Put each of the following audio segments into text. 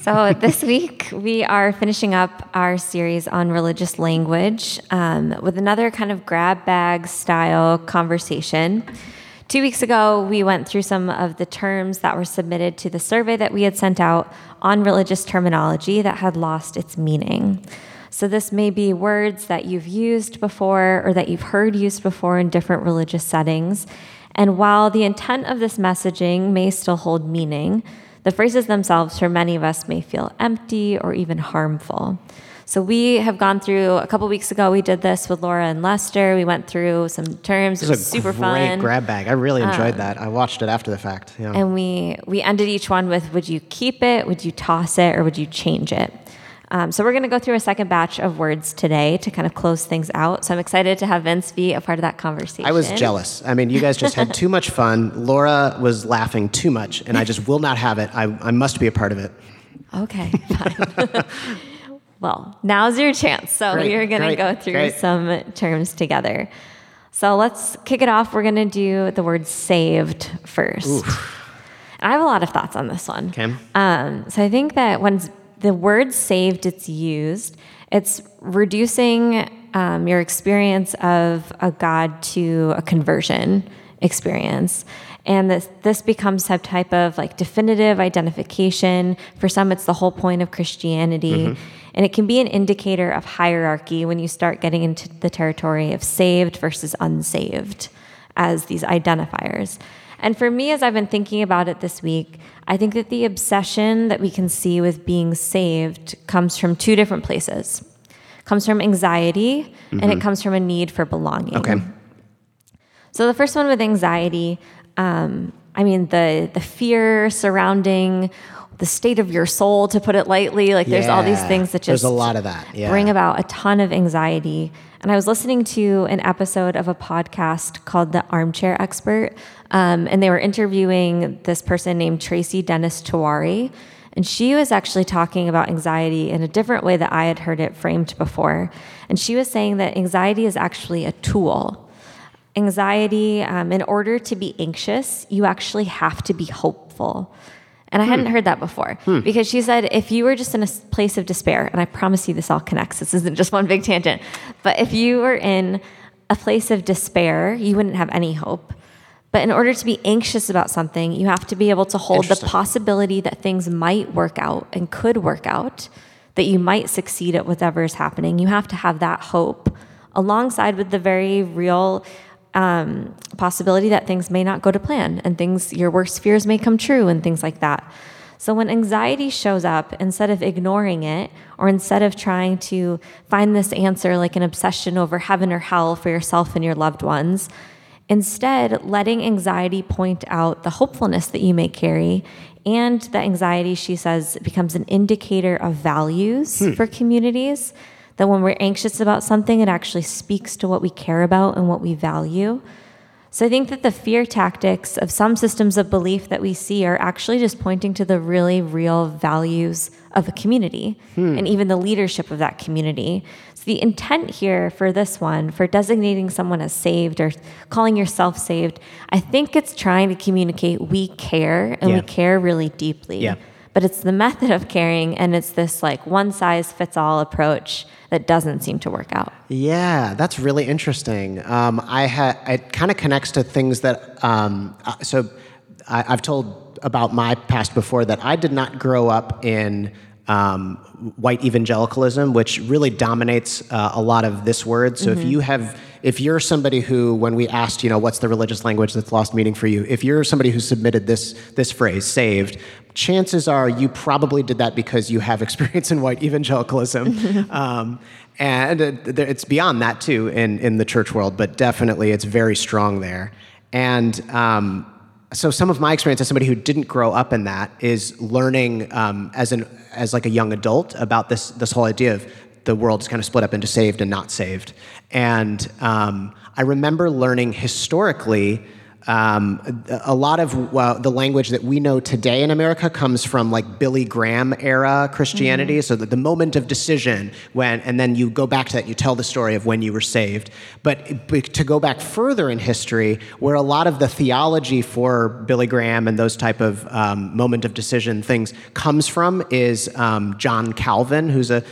So, this week we are finishing up our series on religious language um, with another kind of grab bag style conversation. Two weeks ago, we went through some of the terms that were submitted to the survey that we had sent out on religious terminology that had lost its meaning. So, this may be words that you've used before or that you've heard used before in different religious settings. And while the intent of this messaging may still hold meaning, the phrases themselves for many of us may feel empty or even harmful. So we have gone through a couple weeks ago. We did this with Laura and Lester. We went through some terms. It was, super great fun. grab bag. I really enjoyed um, that. I watched it after the fact. Yeah. And we we ended each one with: Would you keep it? Would you toss it? Or would you change it? Um, so we're going to go through a second batch of words today to kind of close things out. So I'm excited to have Vince be a part of that conversation. I was jealous. I mean, you guys just had too much fun. Laura was laughing too much, and I just will not have it. I, I must be a part of it. Okay, fine. well, now's your chance. So Great, we're going to go through great. some terms together. So let's kick it off. We're going to do the word saved first. And I have a lot of thoughts on this one. Okay. Um, so I think that when the word saved it's used, it's reducing um, your experience of a God to a conversion experience. And this, this becomes some type of like definitive identification. For some, it's the whole point of Christianity. And it can be an indicator of hierarchy when you start getting into the territory of saved versus unsaved as these identifiers. And for me, as I've been thinking about it this week, I think that the obsession that we can see with being saved comes from two different places. comes from anxiety and it comes from a need for belonging. Okay. So the first one with anxiety, um, I mean the the fear surrounding the state of your soul, to put it lightly. Like there's all these things that just There's a lot of that. Yeah. bring about a ton of anxiety. And I was listening to an episode of a podcast called The Armchair Expert, um, and they were interviewing this person named Tracy Dennis Tiwary. And she was actually talking about anxiety in a different way that I had heard it framed before. And she was saying that anxiety is actually a tool. Anxiety, um, in order to be anxious, you actually have to be hopeful. And I hadn't heard that before because she said if you were just in a place of despair, and I promise you this all connects, this isn't just one big tangent, but if you were in a place of despair, you wouldn't have any hope. But in order to be anxious about something, you have to be able to hold the possibility that things might work out and could work out, that you might succeed at whatever is happening. You have to have that hope alongside with the very real um, possibility that things may not go to plan and things, your worst fears may come true and things like that. So when anxiety shows up, instead of ignoring it or instead of trying to find this answer like an obsession over heaven or hell for yourself and your loved ones, Instead, letting anxiety point out the hopefulness that you may carry, and that anxiety, she says, becomes an indicator of values hmm. for communities. That when we're anxious about something, it actually speaks to what we care about and what we value. So I think that the fear tactics of some systems of belief that we see are actually just pointing to the really real values of a community hmm. and even the leadership of that community. So the intent here for this one, for designating someone as saved or calling yourself saved, I think it's trying to communicate we care and Yeah. we care really deeply. Yeah. But it's the method of caring and it's this like one size fits all approach that doesn't seem to work out. Yeah, that's really interesting. Um, I had it kind of connects to things that um, uh, so I, I've told about my past before that I did not grow up in um, white evangelicalism, which really dominates uh, a lot of this word. So if you have if you're somebody who, when we asked, you know, what's the religious language that's lost meaning for you, if you're somebody who submitted this this phrase, saved, chances are you probably did that because you have experience in white evangelicalism. um, and it's beyond that too in, in the church world, but definitely it's very strong there. And um, so some of my experience as somebody who didn't grow up in that is learning um, as an as like a young adult about this this whole idea of the world is kind of split up into saved and not saved. And um, I remember learning historically um, a lot of uh, the language that we know today in America comes from like Billy Graham era Christianity. Mm-hmm. So that the moment of decision when, and then you go back to that, you tell the story of when you were saved. But, but to go back further in history, where a lot of the theology for Billy Graham and those type of um, moment of decision things comes from is um, John Calvin, who's a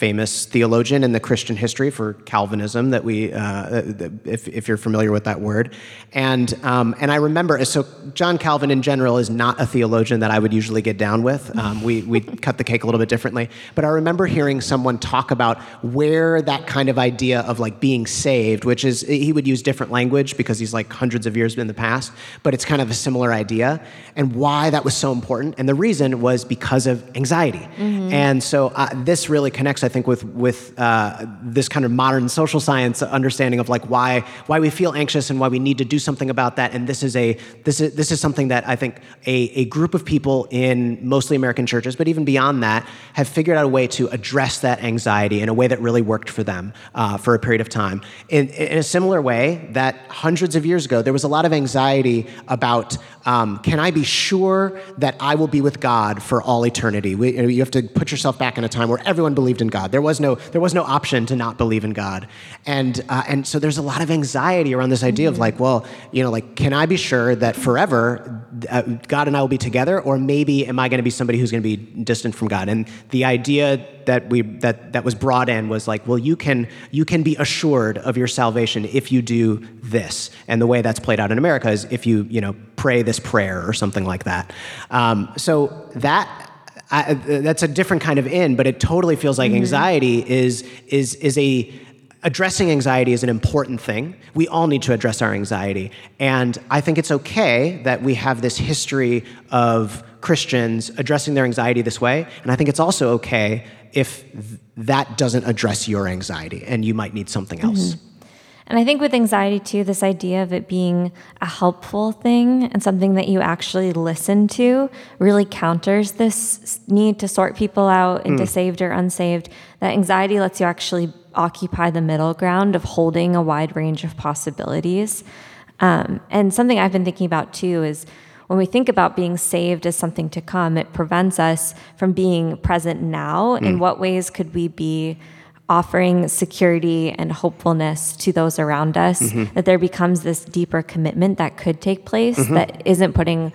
famous theologian in the Christian history for Calvinism that we, uh, if, if you're familiar with that word. And, um, and I remember, so John Calvin in general is not a theologian that I would usually get down with. Um, we, we cut the cake a little bit differently. But I remember hearing someone talk about where that kind of idea of like being saved, which is, he would use different language because he's like hundreds of years in the past, but it's kind of a similar idea, and why that was so important. And the reason was because of anxiety. Mm-hmm. And so uh, this really connects, I think, with with uh, this kind of modern social science understanding of like why why we feel anxious and why we need to do something about that. And this is a this is this is something that I think a, a group of people in mostly American churches, but even beyond that, have figured out a way to address that anxiety in a way that really worked for them uh, for a period of time. In, in a similar way, that hundreds of years ago, there was a lot of anxiety about um, can I be sure that I will be with God for all eternity? We, you have to put yourself back in a time where everyone believed in God. There was no, there was no option to not believe in God. And, uh, and so there's a lot of anxiety around this idea mm-hmm. of like, well, you know, like, can I be sure that forever uh, God and I will be together? Or maybe am I going to be somebody who's going to be distant from God? And the idea that we that that was brought in was like, well, you can you can be assured of your salvation if you do this. And the way that's played out in America is if you you know pray this prayer or something like that. Um, so that. I, that's a different kind of in, but it totally feels like mm-hmm. anxiety is is is a addressing anxiety is an important thing. We all need to address our anxiety. And I think it's okay that we have this history of Christians addressing their anxiety this way. And I think it's also okay if th- that doesn't address your anxiety and you might need something else. Mm-hmm. And I think with anxiety too, this idea of it being a helpful thing and something that you actually listen to really counters this need to sort people out into mm. saved or unsaved. That anxiety lets you actually occupy the middle ground of holding a wide range of possibilities. Um, and something I've been thinking about too is when we think about being saved as something to come, it prevents us from being present now. Mm. In what ways could we be offering security and hopefulness to those around us? Mm-hmm. That there becomes this deeper commitment that could take place mm-hmm. that isn't putting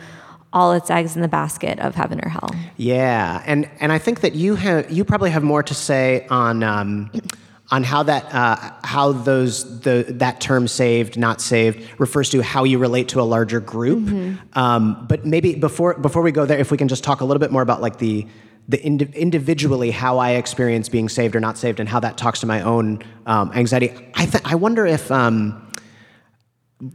all its eggs in the basket of heaven or hell. Yeah, and and I think that you have you probably have more to say on. Um, on how that uh, how those the that term saved not saved refers to how you relate to a larger group mm-hmm. um, but maybe before before we go there if we can just talk a little bit more about like the the indi- individually how I experience being saved or not saved and how that talks to my own um, anxiety I th- I wonder if um,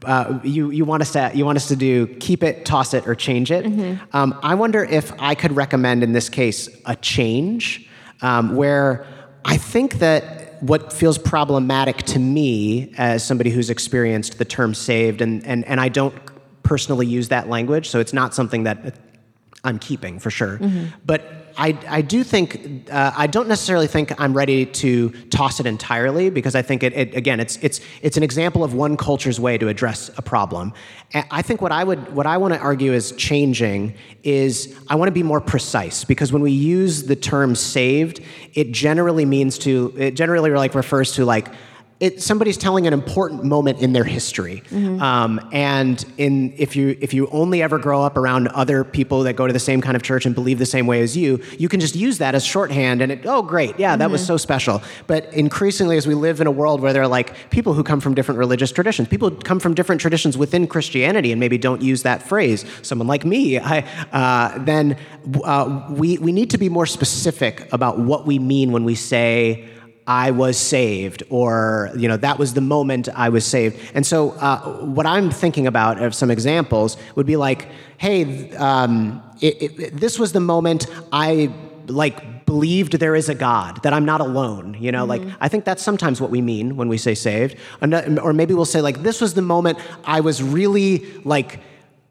uh, you you want us to you want us to do keep it, toss it, or change it. Mm-hmm. Um, I wonder if I could recommend in this case a change um, where I think that what feels problematic to me as somebody who's experienced the term saved, and, and, and I don't personally use that language, so it's not something that I'm keeping for sure. Mm-hmm. But I, I do think uh, I don't necessarily think I'm ready to toss it entirely because I think it, it, again it's it's it's an example of one culture's way to address a problem. I think what I would what I want to argue is changing is I want to be more precise because when we use the term saved, it generally means to it generally like refers to like it, somebody's telling an important moment in their history. Mm-hmm. Um, and in, if, you, if you only ever grow up around other people that go to the same kind of church and believe the same way as you, you can just use that as shorthand and it, oh, great, yeah, that mm-hmm. was so special. But increasingly, as we live in a world where there are like people who come from different religious traditions, people come from different traditions within Christianity and maybe don't use that phrase, someone like me, I, uh, then uh, we, we need to be more specific about what we mean when we say, I was saved, or you know that was the moment I was saved. And so, uh, what I'm thinking about of some examples would be like, hey, um, it, it, this was the moment I like believed there is a God, that I'm not alone. You know, mm-hmm. like I think that's sometimes what we mean when we say saved, or maybe we'll say like, this was the moment I was really like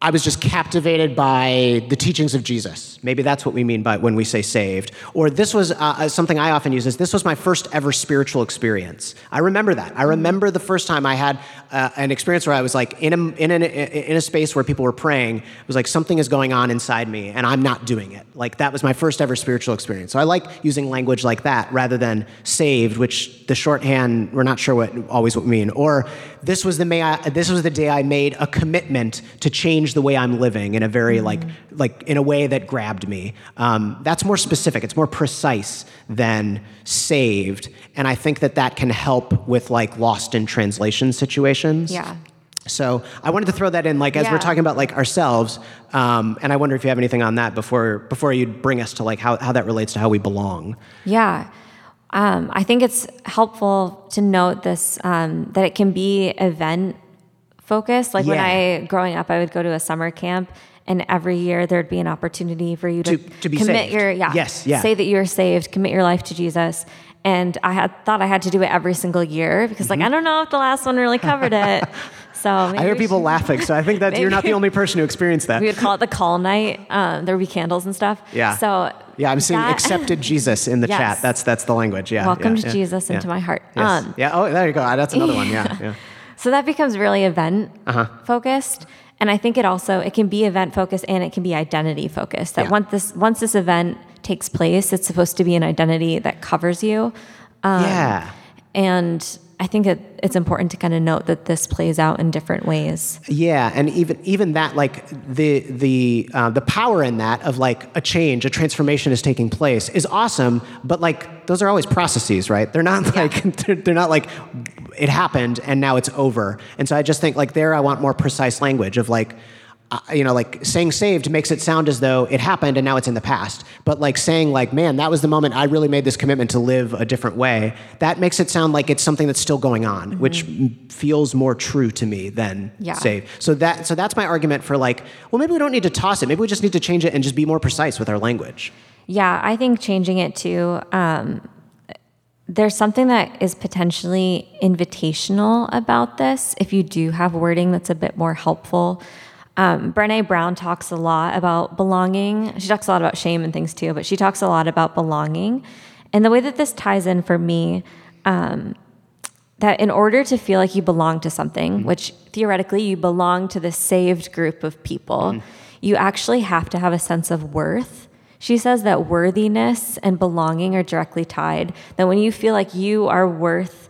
I was just captivated by the teachings of Jesus. Maybe that's what we mean by when we say saved. Or this was uh, uh, something I often use is this was my first ever spiritual experience. I remember that. I remember the first time I had uh, an experience where I was like in a, in, a, in a space where people were praying. It was like something is going on inside me and I'm not doing it. Like that was my first ever spiritual experience. So I like using language like that rather than saved, which the shorthand, we're not sure what always what we mean. Or this was the, may I, this was the day I made a commitment to change the way I'm living in a very mm-hmm. like like in a way that grabbed me. Um, that's more specific. It's more precise than saved, and I think that that can help with like lost in translation situations. Yeah. So I wanted to throw that in, like as yeah. we're talking about like ourselves, um, and I wonder if you have anything on that before before you bring us to like how, how that relates to how we belong. Yeah, um, I think it's helpful to note this um, that it can be event focused. Like yeah. when I growing up, I would go to a summer camp and every year there'd be an opportunity for you to, to, to commit saved. your yeah yes yeah say that you're saved commit your life to jesus and i had thought i had to do it every single year because mm-hmm. like i don't know if the last one really covered it so i hear people should, laughing so i think that you're not the only person who experienced that we would call it the call night um, there would be candles and stuff yeah so yeah, I'm seeing that, accepted Jesus in the yes. chat. That's that's the language. Yeah. Welcome yeah, Jesus yeah. into my heart. Yes. Um, yeah. Oh, there you go. That's another one. Yeah. So that becomes really event uh-huh. focused. And I think it also it can be event focused and it can be identity focused. That yeah. once this once this event takes place, it's supposed to be an identity that covers you. Um, yeah. And I think it, it's important to kind of note that this plays out in different ways. Yeah, and even even that, like the the uh, the power in that of like a change, a transformation is taking place is awesome. But like those are always processes, right? They're not like yeah. they're, they're not like it happened and now it's over. And so I just think like there, I want more precise language of like uh, you know, like saying saved makes it sound as though it happened and now it's in the past. But like saying like, man, that was the moment I really made this commitment to live a different way. That makes it sound like it's something that's still going on, mm-hmm. which feels more true to me than yeah. saved. So that so that's my argument for like, well, maybe we don't need to toss it. Maybe we just need to change it and just be more precise with our language. Yeah, I think changing it to um, there's something that is potentially invitational about this if you do have wording that's a bit more helpful um, Brene Brown talks a lot about belonging. She talks a lot about shame and things too, but she talks a lot about belonging. And the way that this ties in for me, um, that in order to feel like you belong to something, mm-hmm. which theoretically you belong to the saved group of people, mm-hmm. you actually have to have a sense of worth. She says that worthiness and belonging are directly tied. That when you feel like you are worth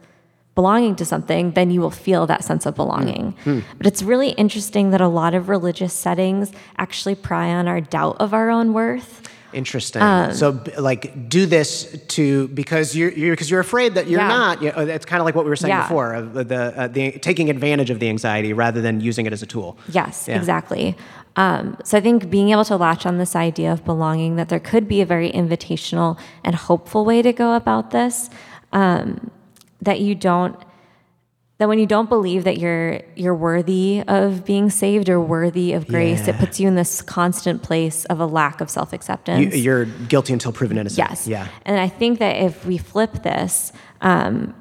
belonging to something, then you will feel that sense of belonging. Mm. But it's really interesting that a lot of religious settings actually pry on our doubt of our own worth. Interesting. Um, so, like, do this to because you're because you're, you're, afraid that you're yeah. not. You know, it's kind of like what we were saying yeah. before of the uh, the taking advantage of the anxiety rather than using it as a tool. Yes, yeah. exactly. Um, so I think being able to latch on this idea of belonging, that there could be a very invitational and hopeful way to go about this. Um, that you don't that when you don't believe that you're you're worthy of being saved or worthy of grace, yeah. it puts you in this constant place of a lack of self acceptance. You, are guilty until proven innocent. Yes. Yeah. And I think that if we flip this, um,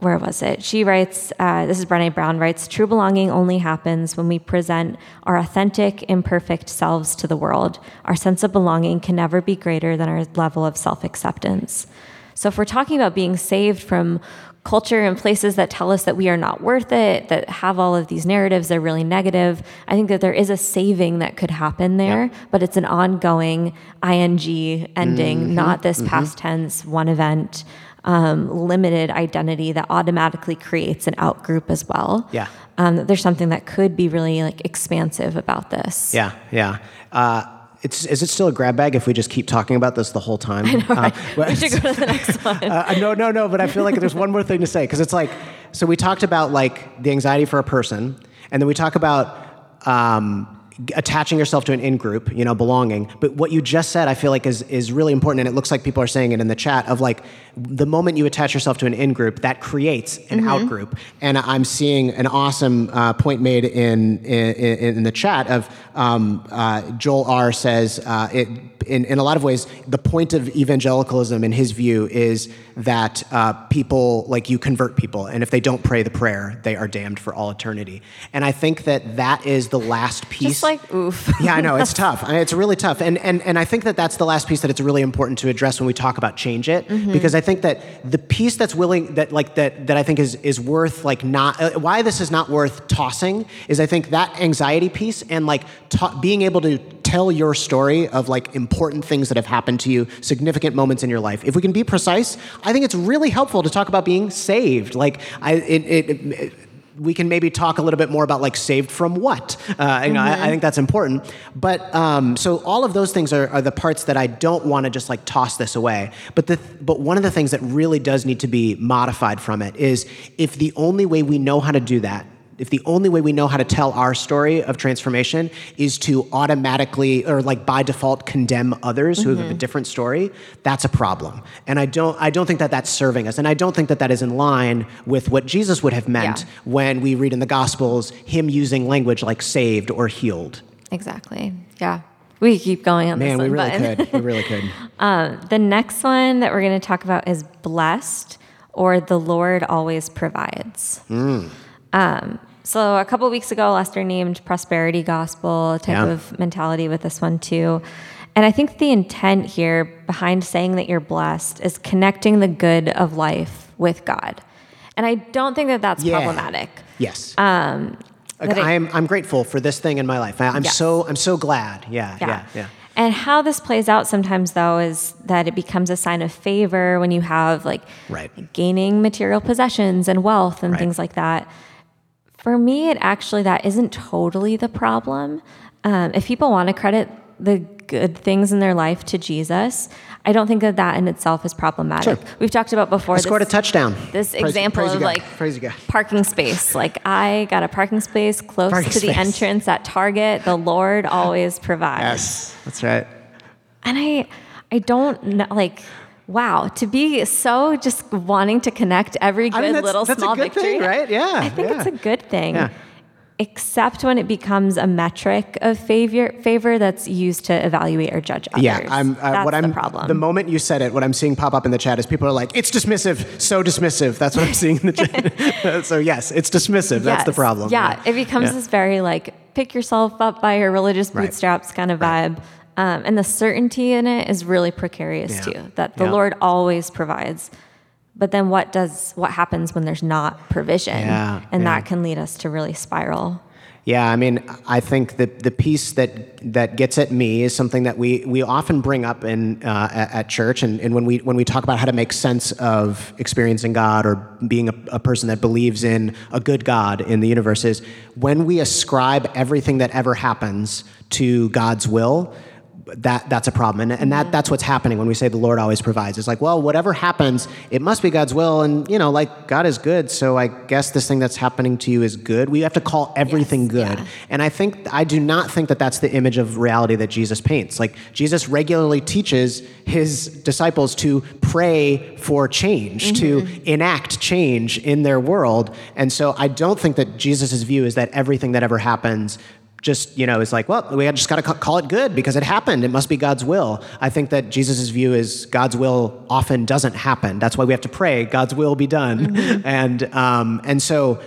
where was it? She writes, uh, this is Brene Brown writes, true belonging only happens when we present our authentic, imperfect selves to the world. Our sense of belonging can never be greater than our level of self acceptance. So if we're talking about being saved from culture and places that tell us that we are not worth it, that have all of these narratives, that are really negative. I think that there is a saving that could happen there, yep. but it's an ongoing ing ending, mm-hmm. not this mm-hmm. past tense, one event. Um, limited identity that automatically creates an out group as well. Yeah. Um, there's something that could be really like expansive about this. Yeah, yeah. Uh, it's, is it still a grab bag if we just keep talking about this the whole time? I know, right? uh, we should go to the next one. uh, no, no, no. But I feel like there's one more thing to say because it's like so we talked about like the anxiety for a person, and then we talk about um, attaching yourself to an in group, you know, belonging. But what you just said, I feel like is is really important, and it looks like people are saying it in the chat of like the moment you attach yourself to an in group, that creates an mm-hmm. out group. And I'm seeing an awesome uh, point made in, in, in the chat of um, uh, Joel R says uh, it in, in a lot of ways, the point of evangelicalism, in his view, is that uh, people, like you convert people, and if they don't pray the prayer, they are damned for all eternity. And I think that that is the last piece like, oof. yeah, I know it's tough. I- It's really tough, and and and I think that that's the last piece that it's really important to address when we talk about change it, Mm-hmm. because I think that the piece that's willing that like that that I think is is worth like not uh, why this is not worth tossing is I think that anxiety piece and like ta- being able to tell your story of like important things that have happened to you, significant moments in your life. If we can be precise, I think it's really helpful to talk about being saved. Like I it, it, it we can maybe talk a little bit more about like saved from what. Uh, you know, I, I think that's important. But um, so all of those things are, are the parts that I don't want to just like toss this away. But the but one of the things that really does need to be modified from it is if the only way we know how to do that. If the only way we know how to tell our story of transformation is to automatically or like by default condemn others who have a different story, that's a problem. And I don't I don't think that that's serving us. And I don't think that that is in line with what Jesus would have meant Yeah. when we read in the Gospels him using language like saved or healed. Exactly. Yeah. We could keep going on Man, this we really but- could. We really could. Um, the next one that we're going to talk about is blessed or the Lord always provides. Hmm. Um, so a couple weeks ago, Lester named prosperity gospel type Yeah. of mentality with this one too. And I think the intent here behind saying that you're blessed is connecting the good of life with God. And I don't think that that's Yeah. problematic. Yes. Um, Like, it- I'm I'm grateful for this thing in my life. I, I'm Yes. so I'm so glad. Yeah, yeah, yeah. And how this plays out sometimes, though, is that it becomes a sign of favor when you have like Right. gaining material possessions and wealth and Right. things like that. For me, it actually that isn't totally the problem. Um, if people want to credit the good things in their life to Jesus, I don't think that that in itself is problematic. Sure. We've talked about before. I scored a touchdown. this Praise- example praise of like praise you God. parking space. Like I got a parking space close Parking to the entrance at Target. The Lord always provides. Yes, that's right. And I I don't know like wow, to be so just wanting to connect every good I mean, that's- little that's a small good victory. thing, right? Yeah, I think it's a good thing. Yeah. Except when it becomes a metric of favor favor that's used to evaluate or judge others. Yeah, I'm. Uh, that's what I'm. the problem. The moment you said it, what I'm seeing pop up in the chat is people are like, "It's dismissive, so dismissive." That's what I'm seeing in the chat. so yes, it's dismissive. That's the problem. Yeah, it becomes Yeah. this very like pick yourself up by your religious Right. bootstraps kind of Right. Um, and the certainty in it is really precarious Yeah. too. That the Yeah. Lord always provides. But then what does what happens when there's not provision? Yeah, and that can lead us to really spiral. Yeah, I mean, I think that the piece that that gets at me is something that we we often bring up in uh, at, at church, and, and when we when we talk about how to make sense of experiencing God or being a, a person that believes in a good God in the universe is when we ascribe everything that ever happens to God's will. That that's a problem, and, and that mm-hmm. that's what's happening when we say the Lord always provides. It's like, well, whatever happens, it must be God's will, and you know, like God is good, so I guess this thing that's happening to you is good. We have to call everything Yes, good, yeah. and I think I do not think that that's the image of reality that Jesus paints. Like Jesus regularly teaches his disciples to pray for change, to mm-hmm. enact change in their world, and so I don't think that Jesus' view is that everything that ever happens just you know is like well we just got to call it good because it happened. It must be god's will. I think that jesus' view is god's will often doesn't happen. That's why we have to pray god's will be done. And um, and so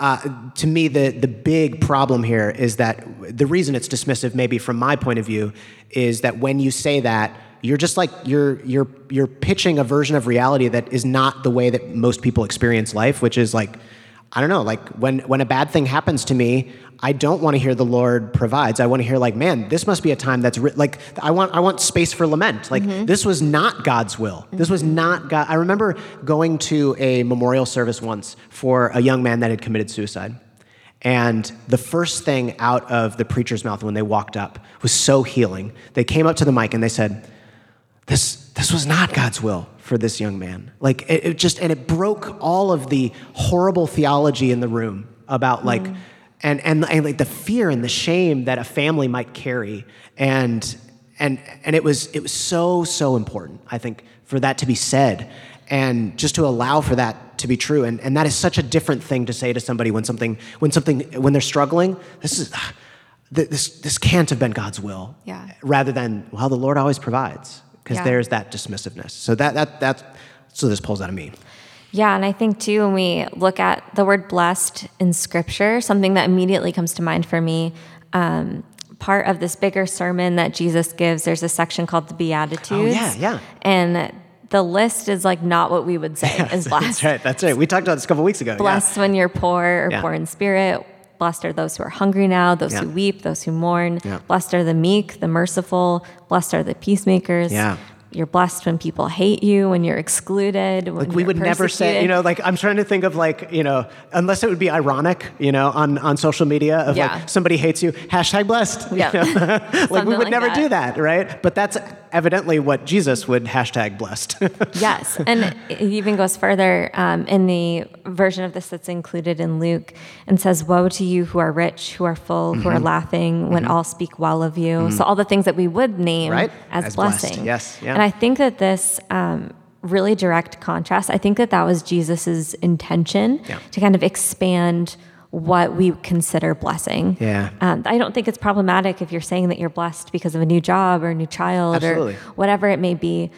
uh, to me the the big problem here is that the reason it's dismissive maybe from my point of view is that when you say that you're just like you're you're you're pitching a version of reality that is not the way that most people experience life which is like I don't know, like when, when a bad thing happens to me, I don't want to hear the Lord provides. I want to hear like, man, this must be a time that's ri- like I want I want space for lament. Like mm-hmm. this was not God's will. Mm-hmm. This was not God. I remember going to a memorial service once for a young man that had committed suicide. And the first thing out of the preacher's mouth when they walked up was so healing. They came up to the mic and they said, this this was not God's will for this young man. Like it, it just and it broke all of the horrible theology in the room about like mm. and, and and like the fear and the shame that a family might carry. And and and it was it was so so important I think for that to be said and just to allow for that to be true. And and that is such a different thing to say to somebody when something when something when they're struggling. This is this this can't have been God's will Yeah. rather than well the Lord always provides because Yeah. there's that dismissiveness. So that that that so this pulls out of me. Yeah, and I think too, when we look at the word blessed in scripture, something that immediately comes to mind for me, um, part of this bigger sermon that Jesus gives. There's a section called the Beatitudes. Oh, yeah, yeah. And the list is like not what we would say yeah, is blessed. That's right. That's right. We talked about this a couple weeks ago. Blessed yeah. when you're poor or yeah. poor in spirit. Blessed are those who are hungry now, those who weep, those who mourn. Blessed are the meek, the merciful. Blessed are the peacemakers. Yeah you're blessed when people hate you, when you're excluded. When like we would never say, you know, like I'm trying to think of like, you know, unless it would be ironic, you know, on, on social media of yeah. like somebody hates you, hashtag blessed. Yeah. You know? like we would like never that. do that, right? But that's evidently what Jesus would hashtag blessed. yes. And it even goes further um, in the version of this that's included in Luke and says, Woe to you who are rich, who are full, mm-hmm. who are mm-hmm. laughing when mm-hmm. all speak well of you. Mm-hmm. So all the things that we would name right? as, as blessing. Blessed. Yes. Yeah. And I think that this um, really direct contrast, I think that that was Jesus's intention yeah. to kind of expand what we consider blessing. Yeah. Um, I don't think it's problematic if you're saying that you're blessed because of a new job or a new child Absolutely. or whatever it may be.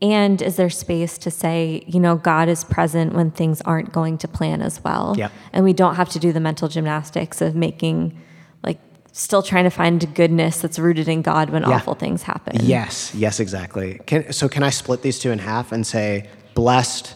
And is there space to say, you know, God is present when things aren't going to plan as well? Yeah. And we don't have to do the mental gymnastics of making, still trying to find goodness that's rooted in God when yeah. awful things happen. Yes, yes, exactly. Can, so, can I split these two in half and say, blessed,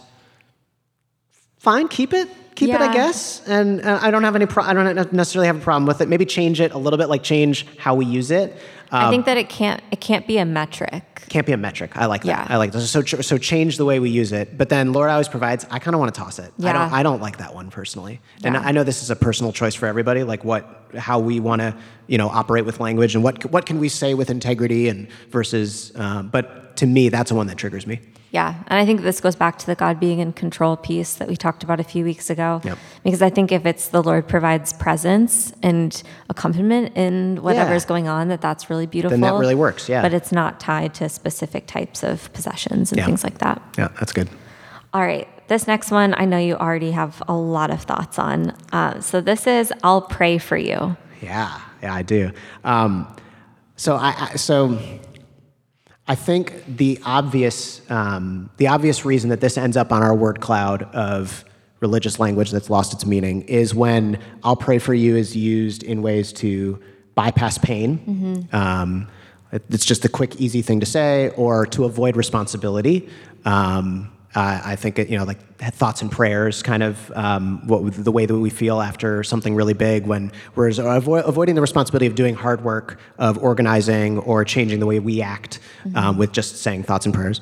fine, keep it? keep yeah. it, I guess. And uh, I don't have any. Pro- I don't necessarily have a problem with it. Maybe change it a little bit, like change how we use it. Um, I think that it can't. It can't be a metric. Can't be a metric. I like that. Yeah. I like that. So so change the way we use it. But then Lord always provides. I kind of want to toss it. Yeah. I don't. I don't like that one personally. Yeah. And I know this is a personal choice for everybody. Like what, how we want to, you know, operate with language and what what can we say with integrity and versus. Um, but to me, that's the one that triggers me. Yeah, and I think this goes back to the God being in control piece that we talked about a few weeks ago. Yep. Because I think if it's the Lord provides presence and accompaniment in whatever is going on, that that's really beautiful. Then that really works. Yeah. But it's not tied to specific types of possessions and yeah. things like that. Yeah, that's good. All right, this next one I know you already have a lot of thoughts on. Uh, so this is I'll pray for you. Yeah, yeah, I do. Um, so I, I so I think the obvious, um, the obvious reason that this ends up on our word cloud of religious language that's lost its meaning is when I'll pray for you is used in ways to bypass pain. Mm-hmm. Um, it's just a quick, easy thing to say, or to avoid responsibility. Um, uh, I think it, you know, like thoughts and prayers, kind of um, what the way that we feel after something really big, when we're avo- avoiding the responsibility of doing hard work, of organizing or changing the way we act mm-hmm. um, with just saying thoughts and prayers.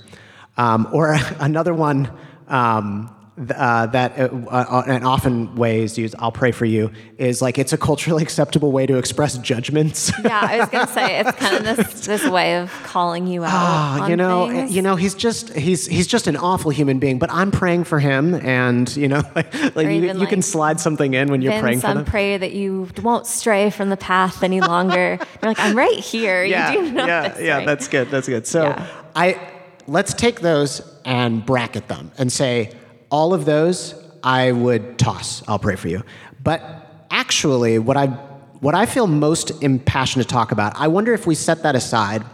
Um, or another one um, uh, that uh, uh, and often ways used i'll pray for you is like it's a culturally acceptable way to express judgments yeah i was going to say it's kind of this, this way of calling you out oh, you know things. you know he's just he's he's just an awful human being but i'm praying for him and you know like, like you, you like, can slide something in when you're praying for them pray that you won't stray from the path any longer you're like i'm right here yeah, you do know yeah this, yeah right? that's good that's good so yeah. i let's take those and bracket them and say all of those I would toss. I'll pray for you. But actually, what I what I feel most impassioned to talk about, I wonder if we set that aside.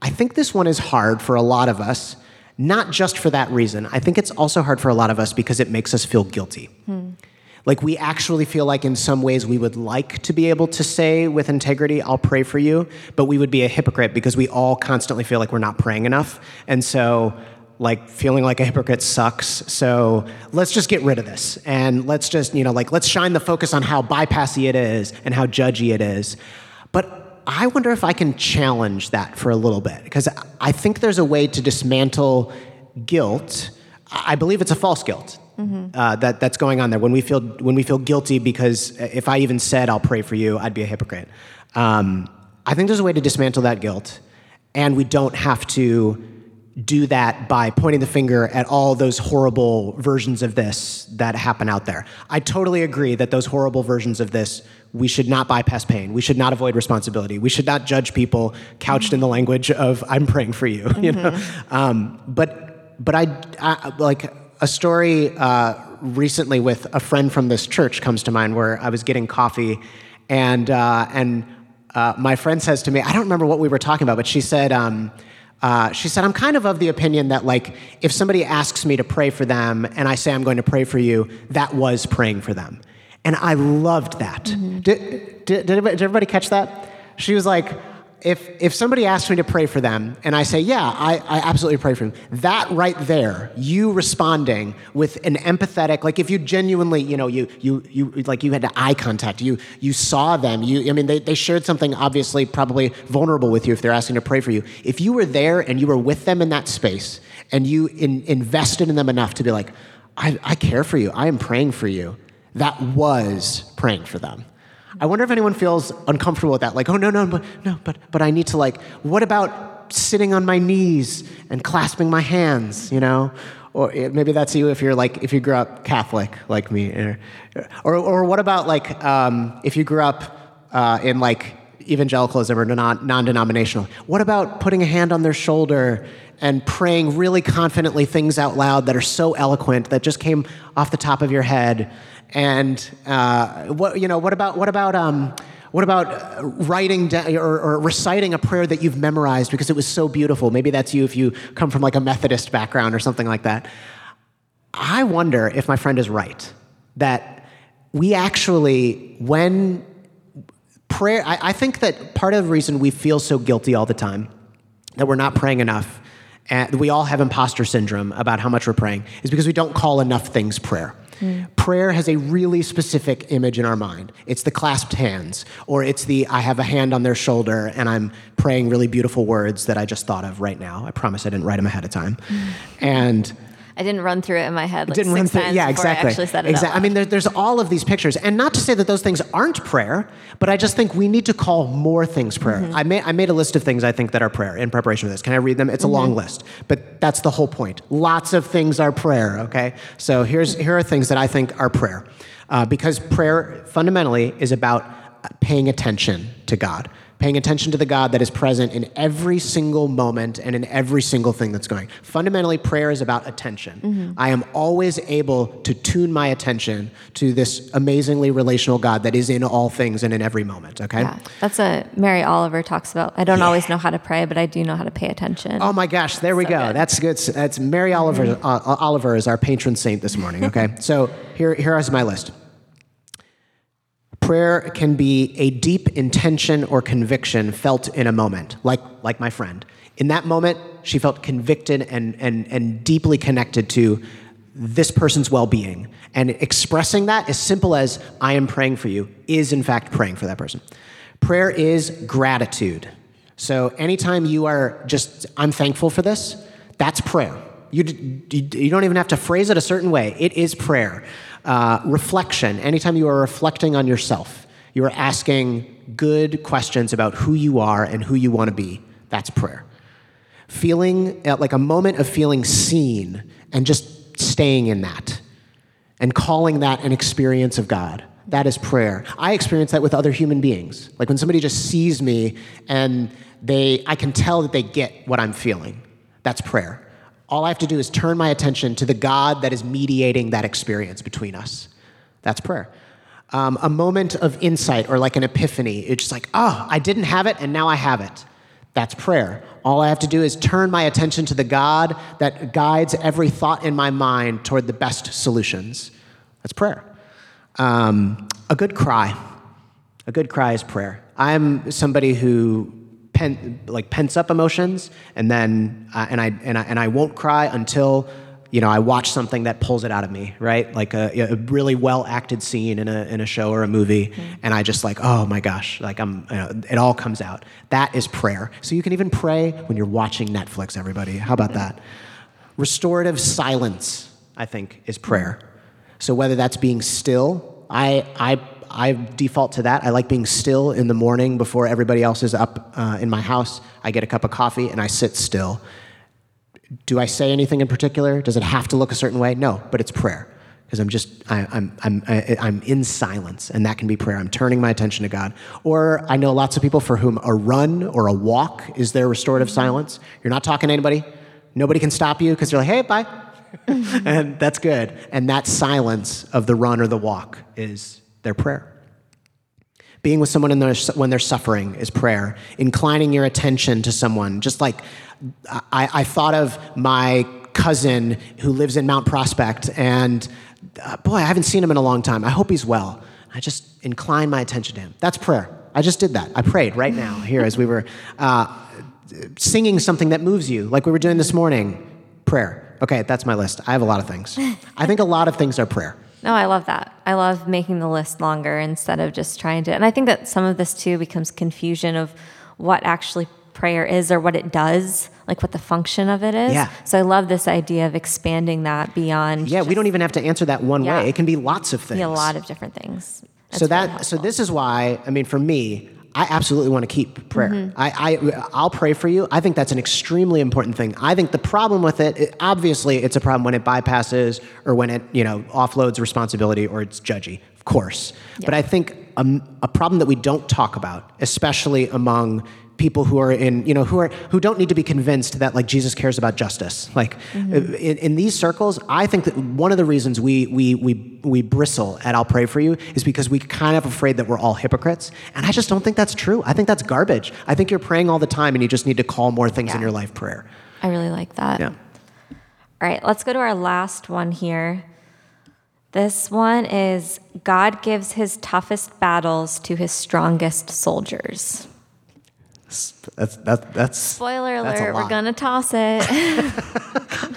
I think this one is hard for a lot of us, not just for that reason. I think it's also hard for a lot of us because it makes us feel guilty. Hmm. Like we actually feel like in some ways we would like to be able to say with integrity, I'll pray for you, but we would be a hypocrite because we all constantly feel like we're not praying enough. And so like feeling like a hypocrite sucks. So let's just get rid of this and let's just, you know, like let's shine the focus on how bypassy it is and how judgy it is. But I wonder if I can challenge that for a little bit because I think there's a way to dismantle guilt. I believe it's a false guilt. Mm-hmm. Uh, that that's going on there when we feel when we feel guilty because if I even said I'll pray for you, I'd be a hypocrite. Um, I think there's a way to dismantle that guilt, and we don't have to do that by pointing the finger at all those horrible versions of this that happen out there. I totally agree that those horrible versions of this, we should not bypass pain. We should not avoid responsibility. We should not judge people couched in the language of "I'm praying for you." Mm-hmm. You know, mm-hmm. um, but but I, I, like a story uh, recently with a friend from this church comes to mind where I was getting coffee, and uh, and uh, my friend says to me, I don't remember what we were talking about, but she said. Um, uh, she said, I'm kind of of the opinion that, like, if somebody asks me to pray for them and I say I'm going to pray for you, that was praying for them. And I loved that. Did, did, did, everybody, did everybody catch that? She was like, if, if somebody asks me to pray for them and I say, yeah, I, I absolutely pray for them, that right there, you responding with an empathetic, like if you genuinely, you know, you, you, you like you had eye contact, you, you saw them, you, I mean, they, they shared something obviously probably vulnerable with you if they're asking to pray for you. If you were there and you were with them in that space and you in, invested in them enough to be like, I, I care for you, I am praying for you, that was praying for them. I wonder if anyone feels uncomfortable with that. Like, oh no, no, but no, but but I need to like. What about sitting on my knees and clasping my hands? You know, or maybe that's you if you're like if you grew up Catholic like me, or or, what about like um, if you grew up uh, in like evangelicalism or non denominational? What about putting a hand on their shoulder and praying really confidently things out loud that are so eloquent that just came off the top of your head? And uh, what you know? What about what about? Um, what about writing down or, or, reciting a prayer that you've memorized because it was so beautiful? Maybe that's you if you come from like a Methodist background or something like that. I wonder if my friend is right that we actually, when prayer, I, I think that part of the reason we feel so guilty all the time, that we're not praying enough, and we all have imposter syndrome about how much we're praying, is because we don't call enough things prayer. Mm. Prayer has a really specific image in our mind. It's the clasped hands, or it's the I have a hand on their shoulder and I'm praying really beautiful words that I just thought of right now. I promise I didn't write them ahead of time. Mm. And I didn't run through it in my head. Like didn't run through. Yeah, exactly. I exactly. I mean, there, there's all of these pictures, and not to say that those things aren't prayer, but I just think we need to call more things prayer. Mm-hmm. I made I made a list of things I think that are prayer in preparation for this. Can I read them? It's mm-hmm. a long list, but that's the whole point. Lots of things are prayer. Okay, so here's here are things that I think are prayer, uh, because prayer fundamentally is about paying attention to God paying attention to the God that is present in every single moment and in every single thing that's going. Fundamentally, prayer is about attention. Mm-hmm. I am always able to tune my attention to this amazingly relational God that is in all things and in every moment, okay? Yeah, that's what Mary Oliver talks about. I don't yeah. always know how to pray, but I do know how to pay attention. Oh my gosh, there we so go. Good. That's good. That's Mary Oliver, mm-hmm. uh, Oliver is our patron saint this morning, okay? so here, here is my list prayer can be a deep intention or conviction felt in a moment, like, like my friend. In that moment, she felt convicted and, and, and deeply connected to this person's well being. And expressing that, as simple as, I am praying for you, is in fact praying for that person. Prayer is gratitude. So anytime you are just, I'm thankful for this, that's prayer. You, you don't even have to phrase it a certain way, it is prayer. Uh, reflection, anytime you are reflecting on yourself, you are asking good questions about who you are and who you want to be. That's prayer. Feeling uh, like a moment of feeling seen and just staying in that and calling that an experience of God. That is prayer. I experience that with other human beings. Like when somebody just sees me and they, I can tell that they get what I'm feeling. That's prayer. All I have to do is turn my attention to the God that is mediating that experience between us. That's prayer. Um, a moment of insight or like an epiphany. It's just like, oh, I didn't have it and now I have it. That's prayer. All I have to do is turn my attention to the God that guides every thought in my mind toward the best solutions. That's prayer. Um, a good cry. A good cry is prayer. I'm somebody who pen, like pents up emotions, and then uh, and I and I and I won't cry until you know I watch something that pulls it out of me, right? Like a, a really well acted scene in a in a show or a movie, mm-hmm. and I just like, oh my gosh, like I'm, you know, it all comes out. That is prayer. So you can even pray when you're watching Netflix. Everybody, how about that? Restorative silence, I think, is prayer. So whether that's being still, I I I default to that. I like being still in the morning before everybody else is up uh, in my house. I get a cup of coffee and I sit still. Do I say anything in particular? Does it have to look a certain way? No, but it's prayer because I'm just I, I'm I'm I, I'm in silence, and that can be prayer. I'm turning my attention to God. Or I know lots of people for whom a run or a walk is their restorative silence. You're not talking to anybody. Nobody can stop you because you're like, hey, bye. and that's good. And that silence of the run or the walk is their prayer. Being with someone their, when they're suffering is prayer. Inclining your attention to someone, just like I, I thought of my cousin who lives in Mount Prospect, and uh, boy, I haven't seen him in a long time. I hope he's well. I just incline my attention to Him. That's prayer. I just did that. I prayed right now here as we were uh, singing something that moves you, like we were doing this morning. Prayer. Okay, that's my list. I have a lot of things. I think a lot of things are prayer. No, I love that. I love making the list longer instead of just trying to. And I think that some of this too becomes confusion of what actually prayer is or what it does, like what the function of it is. Yeah. So I love this idea of expanding that beyond. Yeah, we don't even have to answer that one Yeah. way. It can be lots of things. be a lot of different things. so That's really that so this is why I mean for me I absolutely want to keep prayer. Mm-hmm. I, I I'll pray for you. I think that's an extremely important thing. I think the problem with it, it obviously it's a problem when it bypasses or when it you know offloads responsibility or it's judgy, of course. But I think um, a problem that we don't talk about, especially among people who are in you know who are who don't need to be convinced that like Jesus cares about justice. Like Mm-hmm. in, in these circles, I think that one of the reasons we we we we bristle at "I'll pray for you" is because we kind of afraid that we're all hypocrites, and I just don't think that's true. I think that's garbage. I think you're praying all the time, and you just need to call more things in your life prayer. I really like that. Yeah. All right, let's go to our last one here. This one is God gives his toughest battles to his strongest soldiers. That's that, that's Spoiler That's alert, we're to toss it.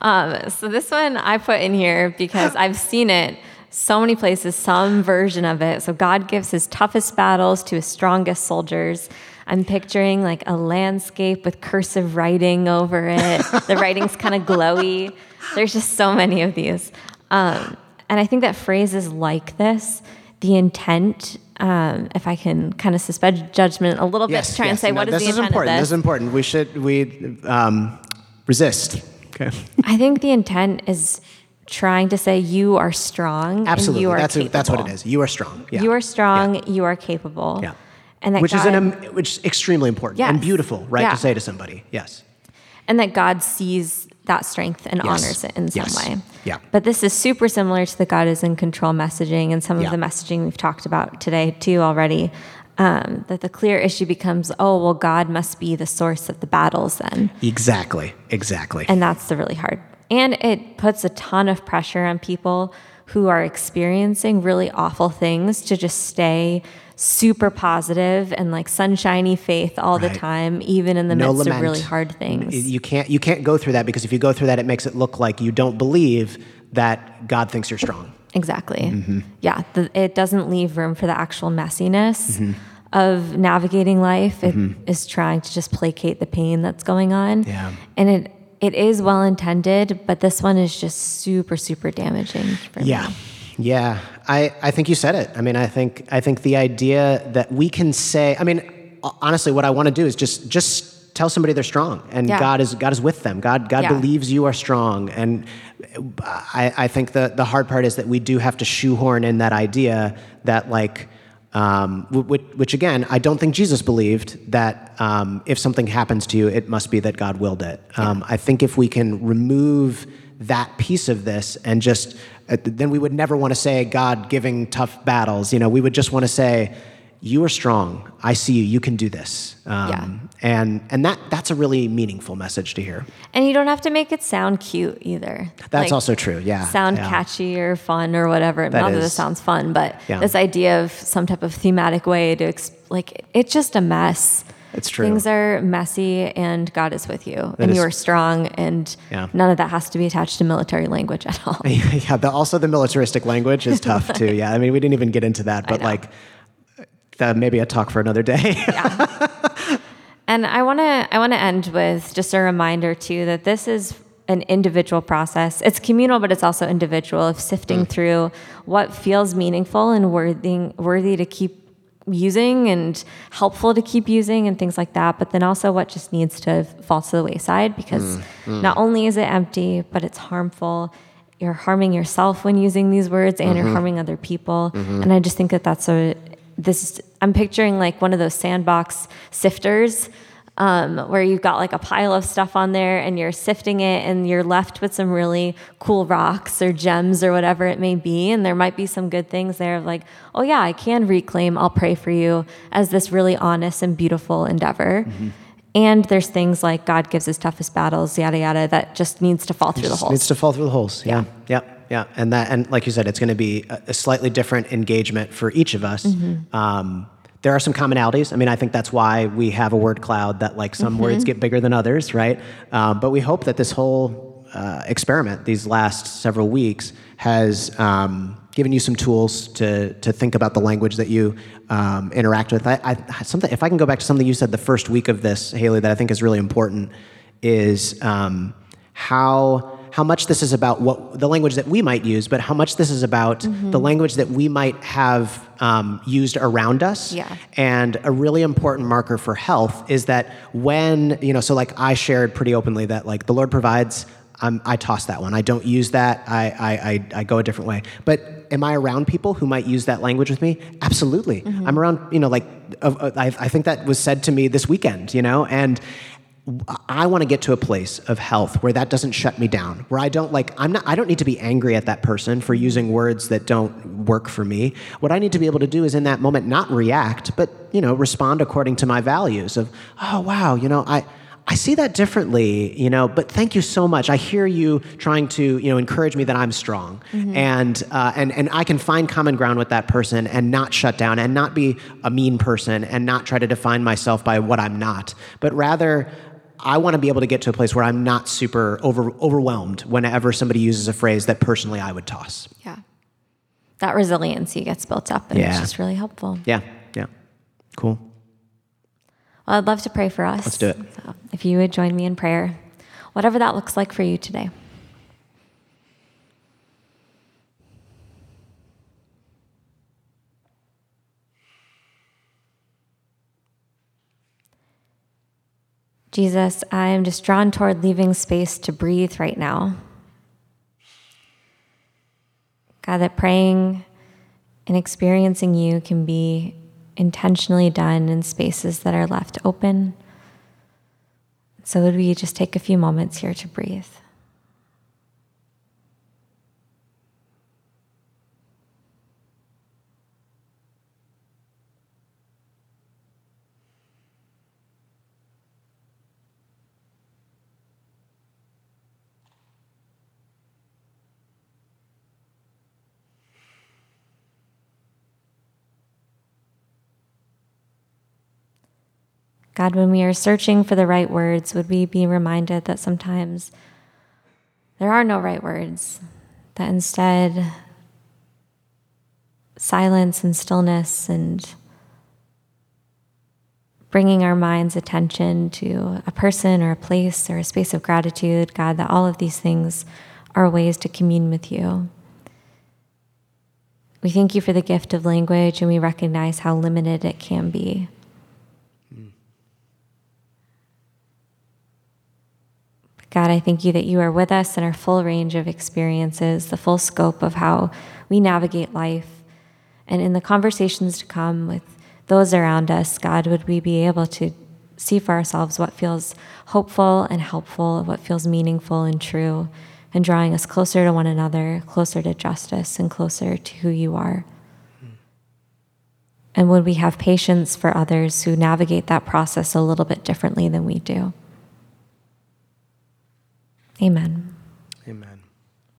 um, so, this one I put in here because I've seen it so many places, some version of it. So, God gives his toughest battles to his strongest soldiers. I'm picturing like a landscape with cursive writing over it. the writing's kind of glowy. There's just so many of these. Um, and I think that phrases like this, the intent, um, if I can kind of suspend judgment a little bit, to try and yes. say, No, what is this the is intent important. of This is important. We should we um, resist. Okay. I think the intent is trying to say you are strong Absolutely. and you are that's capable. that's what it is. You are strong. Yeah. You are strong. You are capable. Yeah. And that which God, is an which is extremely important and beautiful, right? Yeah. To say to somebody, yes. and that God sees that strength and Yes. honors it in some Yes. way. Yeah. But this is super similar to the God is in control messaging and some Yeah. of the messaging we've talked about today too already. Um, that the clear issue becomes, oh well, God must be the source of the battles then. Exactly. Exactly. And that's the really hard. And it puts a ton of pressure on people who are experiencing really awful things to just stay super positive and like sunshiny faith all the time, even in the no midst lament. of really hard things. You can't you can't go through that because if you go through that, it makes it look like you don't believe that God thinks you're strong. Exactly. Mm-hmm. Yeah. The, it doesn't leave room for the actual messiness of navigating life. It is trying to just placate the pain that's going on. Mm-hmm. Yeah. And it, it is well intended, but this one is just super, super damaging for me. Yeah. Yeah. I, I think you said it. I mean, I think I think the idea that we can say I mean, honestly, what I want to do is just just tell somebody they're strong and Yeah. God is God is with them. God God Yeah. believes you are strong. And I, I think the, the hard part is that we do have to shoehorn in that idea that like um, which, which again, I don't think Jesus believed that um, if something happens to you, it must be that God willed it. Um, I think if we can remove that piece of this and just, uh, then we would never want to say God giving tough battles. You know, we would just want to say, you are strong. I see you. You can do this. Um, Yeah. And and that that's a really meaningful message to hear. And you don't have to make it sound cute either. That's Like, also true. Yeah. Sound yeah. catchy or fun or whatever. Not that is- this sounds fun, but Yeah. this idea of some type of thematic way to, ex- like, it's just a mess. It's true. Things are messy and God is with you and is- you are strong and Yeah. none of that has to be attached to military language at all. yeah, the, also the militaristic language is tough too. Yeah, I mean, we didn't even get into that, but like, uh, maybe a talk for another day. Yeah. And I want to I want to end with just a reminder too that this is an individual process. It's communal, but it's also individual of sifting through what feels meaningful and worthy worthy to keep using and helpful to keep using and things like that. But then also what just needs to fall to the wayside because mm, mm. not only is it empty, but it's harmful. You're harming yourself when using these words, and you're mm-hmm. harming other people. Mm-hmm. And I just think that that's a this. I'm picturing like one of those sandbox sifters um, where you've got like a pile of stuff on there and you're sifting it and you're left with some really cool rocks or gems or whatever it may be. And there might be some good things there of like, oh yeah, I can reclaim, I'll pray for you as this really honest and beautiful endeavor. And there's things like God gives his toughest battles, yada, yada, that just needs to fall through the holes. needs to fall through the holes. Yeah. Yep. yeah, and that, and like you said, it's going to be a, a slightly different engagement for each of us. Um, there are some commonalities. I mean, I think that's why we have a word cloud that like some words get bigger than others, right? Um, but we hope that this whole uh, experiment, these last several weeks, has um, given you some tools to to think about the language that you um, interact with. I, I, something, if I can go back to something you said the first week of this, Haley, that I think is really important, is um, how how much this is about what the language that we might use, but how much this is about the language that we might have um, used around us. Yeah. And a really important marker for health is that when you know, so like I shared pretty openly that like the Lord provides. Um, I toss that one. I don't use that. I, I, I, I go a different way. But am I around people who might use that language with me? Absolutely. I'm around, you know, like, uh, uh, I, I think that was said to me this weekend, you know, and I want to get to a place of health where that doesn't shut me down, where I don't like, I'm not, I don't need to be angry at that person for using words that don't work for me. What I need to be able to do is in that moment not react, but, you know, respond according to my values of, oh, wow, you know, I, I see that differently, you know, but thank you so much. I hear you trying to, you know, encourage me that I'm strong, and uh, and and I can find common ground with that person and not shut down and not be a mean person and not try to define myself by what I'm not, but rather. I want to be able to get to a place where I'm not super over, overwhelmed whenever somebody uses a phrase that personally I would toss. Yeah. That resiliency gets built up and it's just really helpful. Yeah, yeah, cool. Well, I'd love to pray for us. Let's do it. So if you would join me in prayer, whatever that looks like for you today. Jesus, I am just drawn toward leaving space to breathe right now. God, that praying and experiencing you can be intentionally done in spaces that are left open. So, would we just take a few moments here to breathe? God, when we are searching for the right words, would we be reminded that sometimes there are no right words, that instead silence and stillness and bringing our mind's attention to a person or a place or a space of gratitude, God, that all of these things are ways to commune with you. We thank you for the gift of language and we recognize how limited it can be. God, I thank you that you are with us in our full range of experiences, the full scope of how we navigate life. And in the conversations to come with those around us, God, would we be able to see for ourselves what feels hopeful and helpful, what feels meaningful and true, and drawing us closer to one another, closer to justice, and closer to who you are. And would we have patience for others who navigate that process a little bit differently than we do? Amen.